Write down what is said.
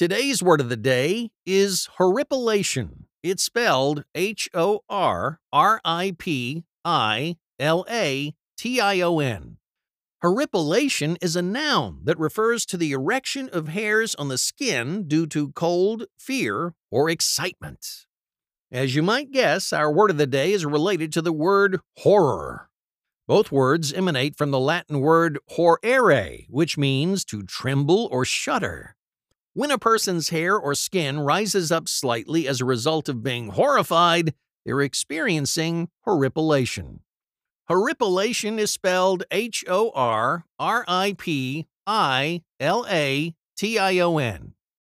Today's word of the day is horripilation. It's spelled H O R R I P I L A T I O N. Horripilation is a noun that refers to the erection of hairs on the skin due to cold, fear, or excitement. As you might guess, our word of the day is related to the word horror. Both words emanate from the Latin word horrere, which means to tremble or shudder. When a person's hair or skin rises up slightly as a result of being horrified, they're experiencing horripilation. Horripilation is spelled H O R R I P I L A T I O N.